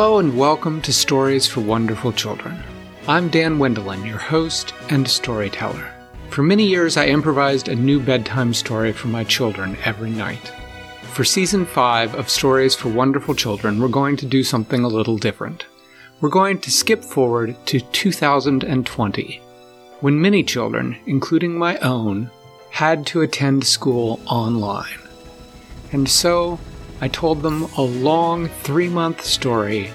Hello and welcome to Stories for Wonderful Children. I'm Dan Wendelin, your host and storyteller. For many years, I improvised a new bedtime story for my children every night. For season 5 of Stories for Wonderful Children, we're going to do something a little different. We're going to skip forward to 2020, when many children, including my own, had to attend school online. And so, I told them a long three month story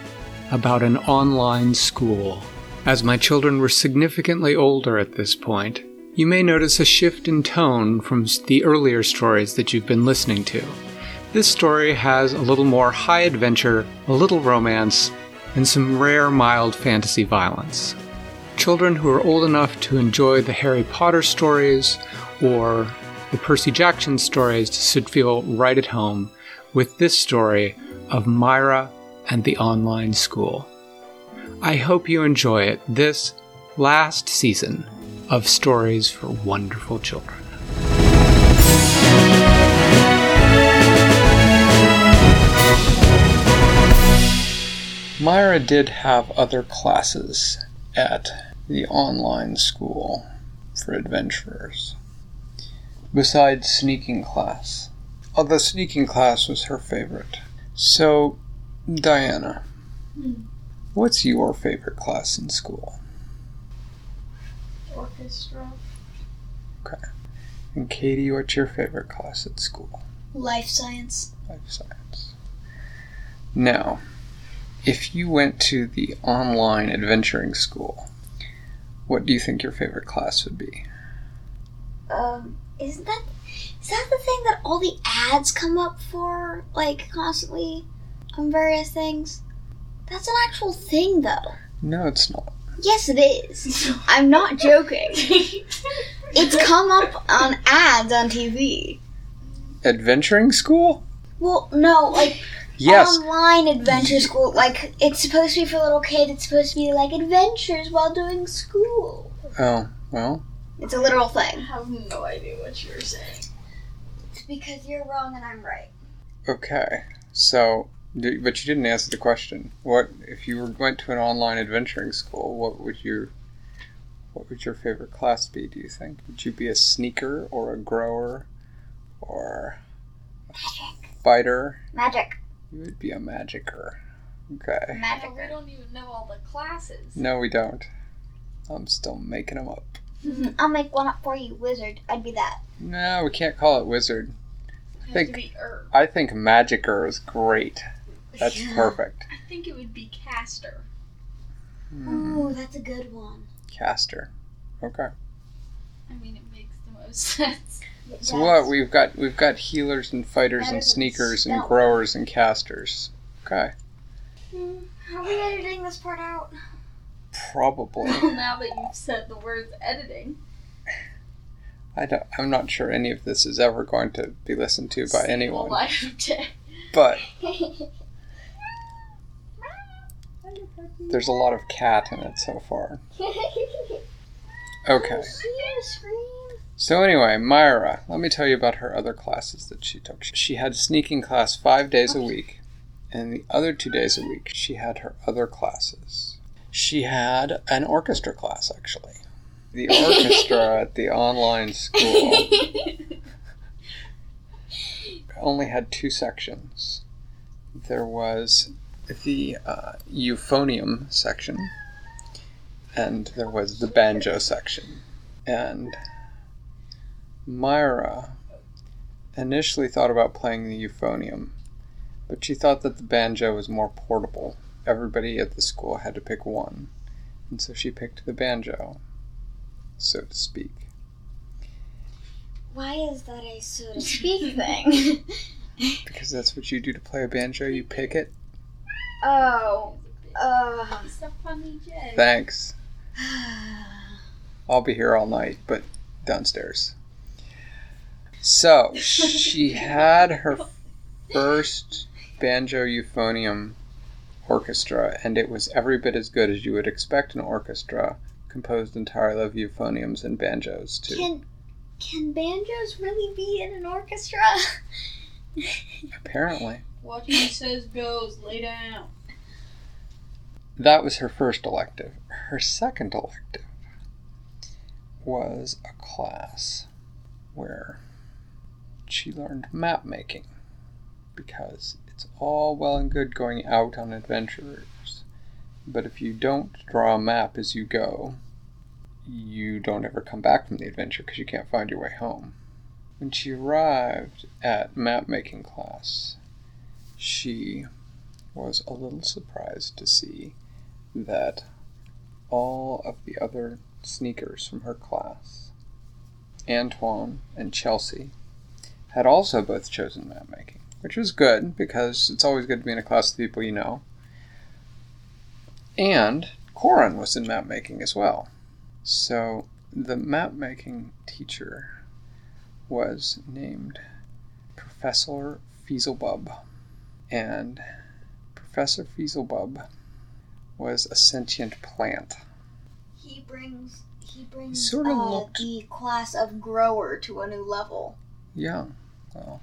about an online school. As my children were significantly older at this point, you may notice a shift in tone from the earlier stories that you've been listening to. This story has a little more high adventure, a little romance, and some rare mild fantasy violence. Children who are old enough to enjoy the Harry Potter stories or the Percy Jackson stories should feel right at home with this story of Myra and the online school. I hope you enjoy it this last season of Stories for Wonderful Children. Myra did have other classes at the online school for adventurers, besides sneaking class. Although sneaking class was her favorite. So, Diana, what's your favorite class in school? Orchestra. Okay. And Katie, what's your favorite class at school? Life science. Life science. Now, if you went to the online adventuring school, what do you think your favorite class would be? Um, isn't that is that the thing that all the ads come up for, like constantly on various things? That's an actual thing, though. No, it's not. Yes, it is. I'm not joking. it's come up on ads on TV. Adventuring school? Well, no, like Yes. online adventure school. Like it's supposed to be for little kids. It's supposed to be like adventures while doing school. Oh, well. It's a literal thing. I have no idea what you're saying. It's because you're wrong and I'm right. Okay. So, but you didn't answer the question. What if you went to an online adventuring school? What would your what would your favorite class be? Do you think? Would you be a sneaker or a grower or Magic. fighter? Magic. You would be a magicker. Okay. Magic. we don't even know all the classes. No, we don't. I'm still making them up. I'll make one up for you, wizard. I'd be that. No, we can't call it wizard. I think- to be. I think magicer is great. That's Yeah. perfect. I think it would be caster. Hmm, Ooh, that's a good one. Caster. Okay. I mean, it makes the most sense. It So what? We've got we've got healers and fighters and sneakers and growers and casters. Okay. Hmm, Are we editing this part out? Probably. Well, now that you've said the words editing, I don't, I'm not sure any of this is ever going to be listened to by anyone. life of day. But there's a lot of cat in it so far. Okay. So anyway, Myra, let me tell you about her other classes that she took. She had sneaking class five days a week, and the other two days a week she had her other classes. She had an orchestra class actually. The orchestra at the online school only had two sections. There was the uh, euphonium section, and there was the banjo section. And Myra initially thought about playing the euphonium, but she thought that the banjo was more portable. Everybody at the school had to pick one, and so she picked the banjo, so to speak. Why is that a so to speak thing? Because that's what you do to play a banjo, you pick it. oh. Uh. It's a funny J. Thanks. I'll be here all night, but downstairs. So, she had her first banjo euphonium orchestra, and it was every bit as good as you would expect an orchestra composed entirely of euphoniums and banjos to. Can can banjos really be in an orchestra? Apparently. What he says goes. Lay down. that was her first elective. Her second elective was a class where she learned map making because it's all well and good going out on adventures, but if you don't draw a map as you go, you don't ever come back from the adventure because you can't find your way home. When she arrived at map making class, she was a little surprised to see that all of the other sneakers from her class, Antoine and Chelsea, had also both chosen map making, which was good because it's always good to be in a class with people you know. And Corin was in map making as well. So the map making teacher was named Professor Feaselbub. And Professor Feaselbub was a sentient plant. He brings he brings Sorta uh, looked- the class of grower to a new level. Yeah, well.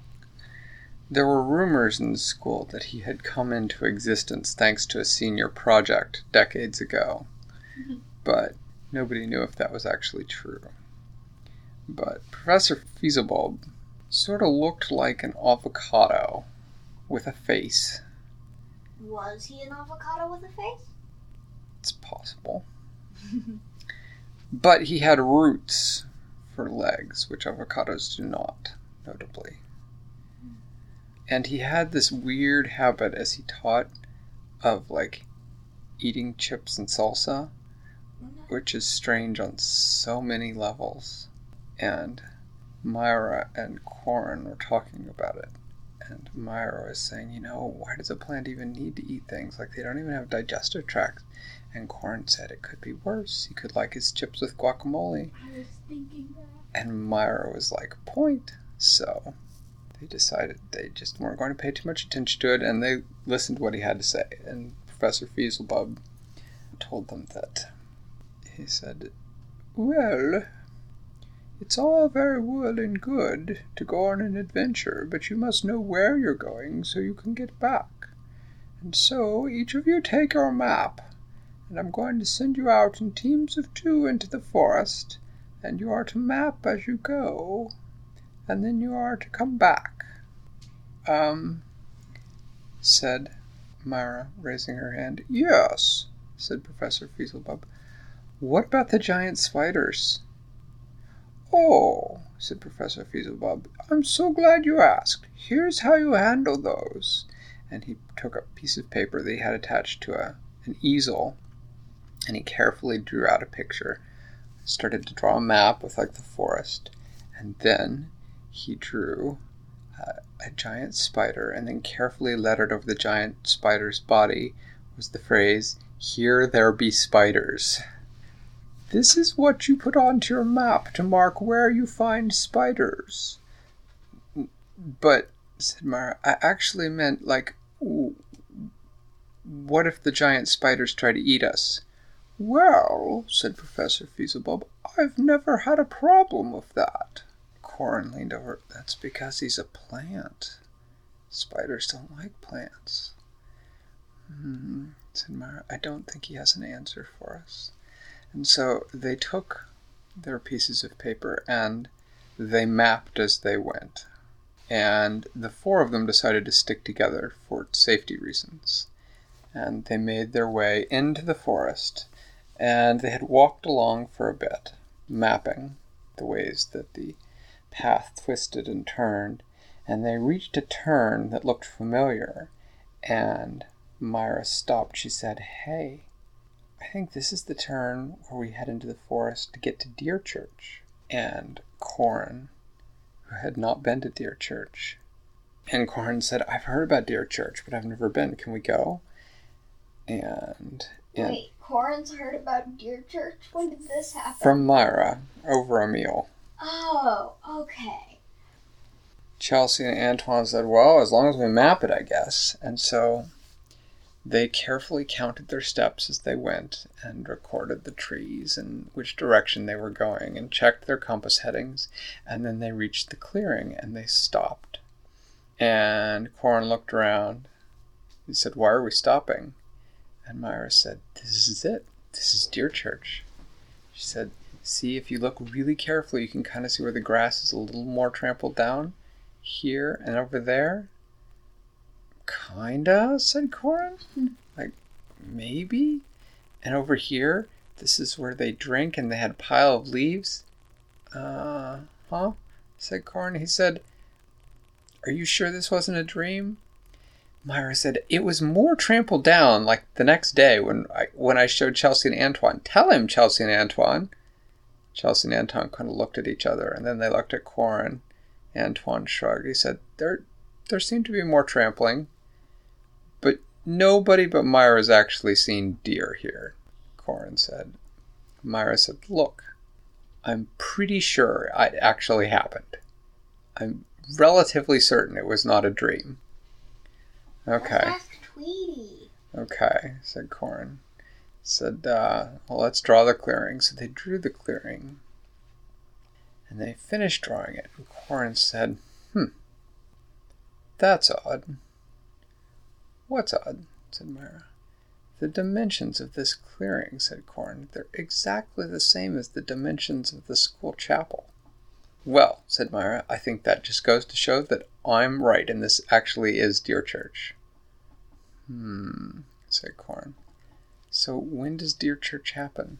There were rumors in the school that he had come into existence thanks to a senior project decades ago, but nobody knew if that was actually true. But Professor Feaselbulb sort of looked like an avocado with a face. Was he an avocado with a face? It's possible. but he had roots for legs, which avocados do not, notably. And he had this weird habit as he taught of like eating chips and salsa, which is strange on so many levels. And Myra and Corin were talking about it. And Myra was saying, you know, why does a plant even need to eat things? Like, they don't even have digestive tracts. And Corin said it could be worse. He could like his chips with guacamole. I was thinking that. And Myra was like, point. So they decided they just weren't going to pay too much attention to it and they listened to what he had to say. And Professor Feaselbub told them that he said, Well, it's all very well and good to go on an adventure, but you must know where you're going so you can get back. And so each of you take your map, and I'm going to send you out in teams of two into the forest, and you are to map as you go, and then you are to come back. Um, said Myra, raising her hand. Yes, said Professor Feaselbub. What about the giant spiders? Oh, said Professor Feaselbub, I'm so glad you asked. Here's how you handle those. And he took a piece of paper that he had attached to a, an easel, and he carefully drew out a picture. Started to draw a map with like the forest, and then he drew a giant spider, and then carefully lettered over the giant spider's body was the phrase, Here there be spiders. This is what you put onto your map to mark where you find spiders. But, said Mara, I actually meant, like, w- what if the giant spiders try to eat us? Well, said Professor Feaselbub, I've never had a problem with that. Corin leaned over. That's because he's a plant. Spiders don't like plants. Hmm, said Mara. I don't think he has an answer for us. And so they took their pieces of paper and they mapped as they went. And the four of them decided to stick together for safety reasons. And they made their way into the forest. And they had walked along for a bit, mapping the ways that the path twisted and turned. And they reached a turn that looked familiar. And Myra stopped. She said, Hey, I think this is the turn where we head into the forest to get to Deer Church. And Corin, who had not been to Deer Church, and Corin said, I've heard about Deer Church, but I've never been. Can we go? And, and Wait, Corin's heard about Deer Church? When did this happen? from Myra over a meal. Oh, okay. Chelsea and Antoine said, Well, as long as we map it, I guess. And so they carefully counted their steps as they went and recorded the trees and which direction they were going and checked their compass headings. And then they reached the clearing and they stopped. And Corin looked around. He said, Why are we stopping? And Myra said, This is it. This is Deer Church. She said, See, if you look really carefully, you can kind of see where the grass is a little more trampled down here and over there. Kinda, said Corin. Like, maybe? And over here, this is where they drink and they had a pile of leaves. Uh huh, said Corin. He said, Are you sure this wasn't a dream? Myra said, It was more trampled down like the next day when I, when I showed Chelsea and Antoine. Tell him, Chelsea and Antoine. Chelsea and Antoine kind of looked at each other and then they looked at Corin. Antoine shrugged. He said, There, there seemed to be more trampling, but nobody but Myra's actually seen deer here, Corin said. Myra said, Look, I'm pretty sure it actually happened. I'm relatively certain it was not a dream. Okay. Let's ask Tweety. Okay, said Corin. Said, uh, well, let's draw the clearing. So they drew the clearing. And they finished drawing it. And Corin said, hmm, that's odd. What's odd? said Myra. The dimensions of this clearing, said Corin, they're exactly the same as the dimensions of the school chapel. Well, said Myra, I think that just goes to show that I'm right and this actually is Deer Church. Hmm, said Corin. So when does Deer Church happen?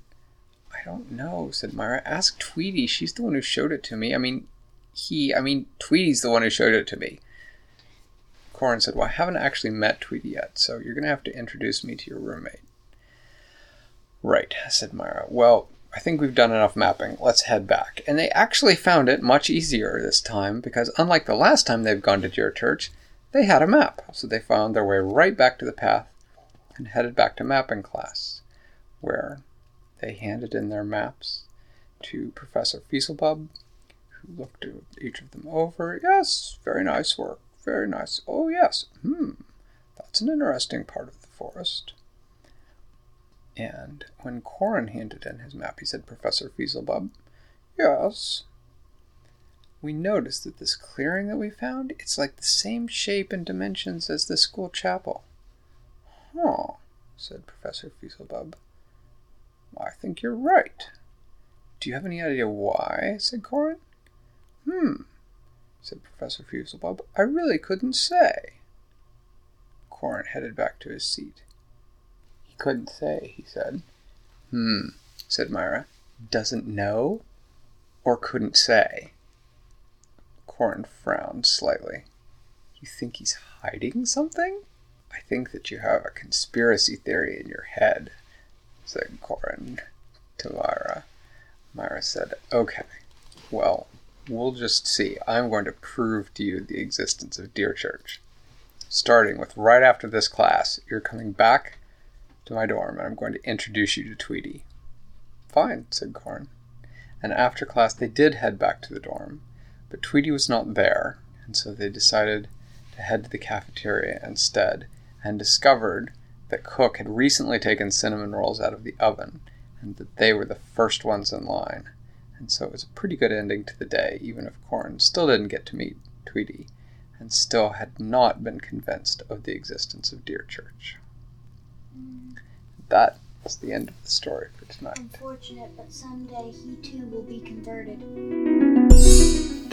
I don't know, said Myra. Ask Tweety. She's the one who showed it to me. I mean, he, I mean, Tweety's the one who showed it to me. Corin said, Well, I haven't actually met Tweety yet, so you're going to have to introduce me to your roommate. Right, said Myra. Well, I think we've done enough mapping. Let's head back. And they actually found it much easier this time because, unlike the last time they've gone to Deer Church, they had a map. So they found their way right back to the path and headed back to mapping class, where they handed in their maps to Professor Fieselbub, who looked each of them over. Yes, very nice work. Very nice. Oh, yes. Hmm. That's an interesting part of the forest. And when Corin handed in his map, he said, Professor Fieselbub, Yes. We noticed that this clearing that we found, it's like the same shape and dimensions as the school chapel. Huh, said Professor Fieselbub. I think you're right. Do you have any idea why? said Corin. Hmm, said Professor Fieselbub. I really couldn't say. Corin headed back to his seat. He couldn't say, he said. Hmm, said Myra. Doesn't know or couldn't say? Corin frowned slightly. You think he's hiding something? I think that you have a conspiracy theory in your head, said Corin to Myra. Myra said, Okay, well, we'll just see. I'm going to prove to you the existence of Deer Church. Starting with right after this class, you're coming back to my dorm and I'm going to introduce you to Tweety. Fine, said Corin. And after class, they did head back to the dorm, but Tweety was not there, and so they decided to head to the cafeteria instead and discovered that Cook had recently taken cinnamon rolls out of the oven and that they were the first ones in line. And so it was a pretty good ending to the day, even if Corin still didn't get to meet Tweety and still had not been convinced of the existence of Deer Church. That is the end of the story for tonight. Unfortunate, but someday he too will be converted.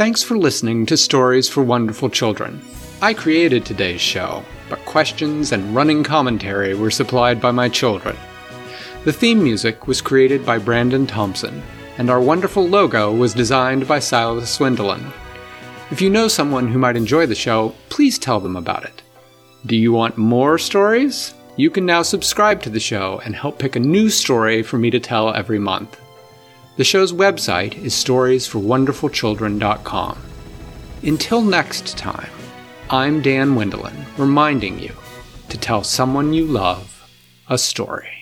Thanks for listening to Stories for Wonderful Children. I created today's show, but questions and running commentary were supplied by my children. The theme music was created by Brandon Thompson, and our wonderful logo was designed by Silas Swindlin. If you know someone who might enjoy the show, please tell them about it. Do you want more stories? You can now subscribe to the show and help pick a new story for me to tell every month. The show's website is storiesforwonderfulchildren.com. Until next time, I'm Dan Wendelin, reminding you to tell someone you love a story.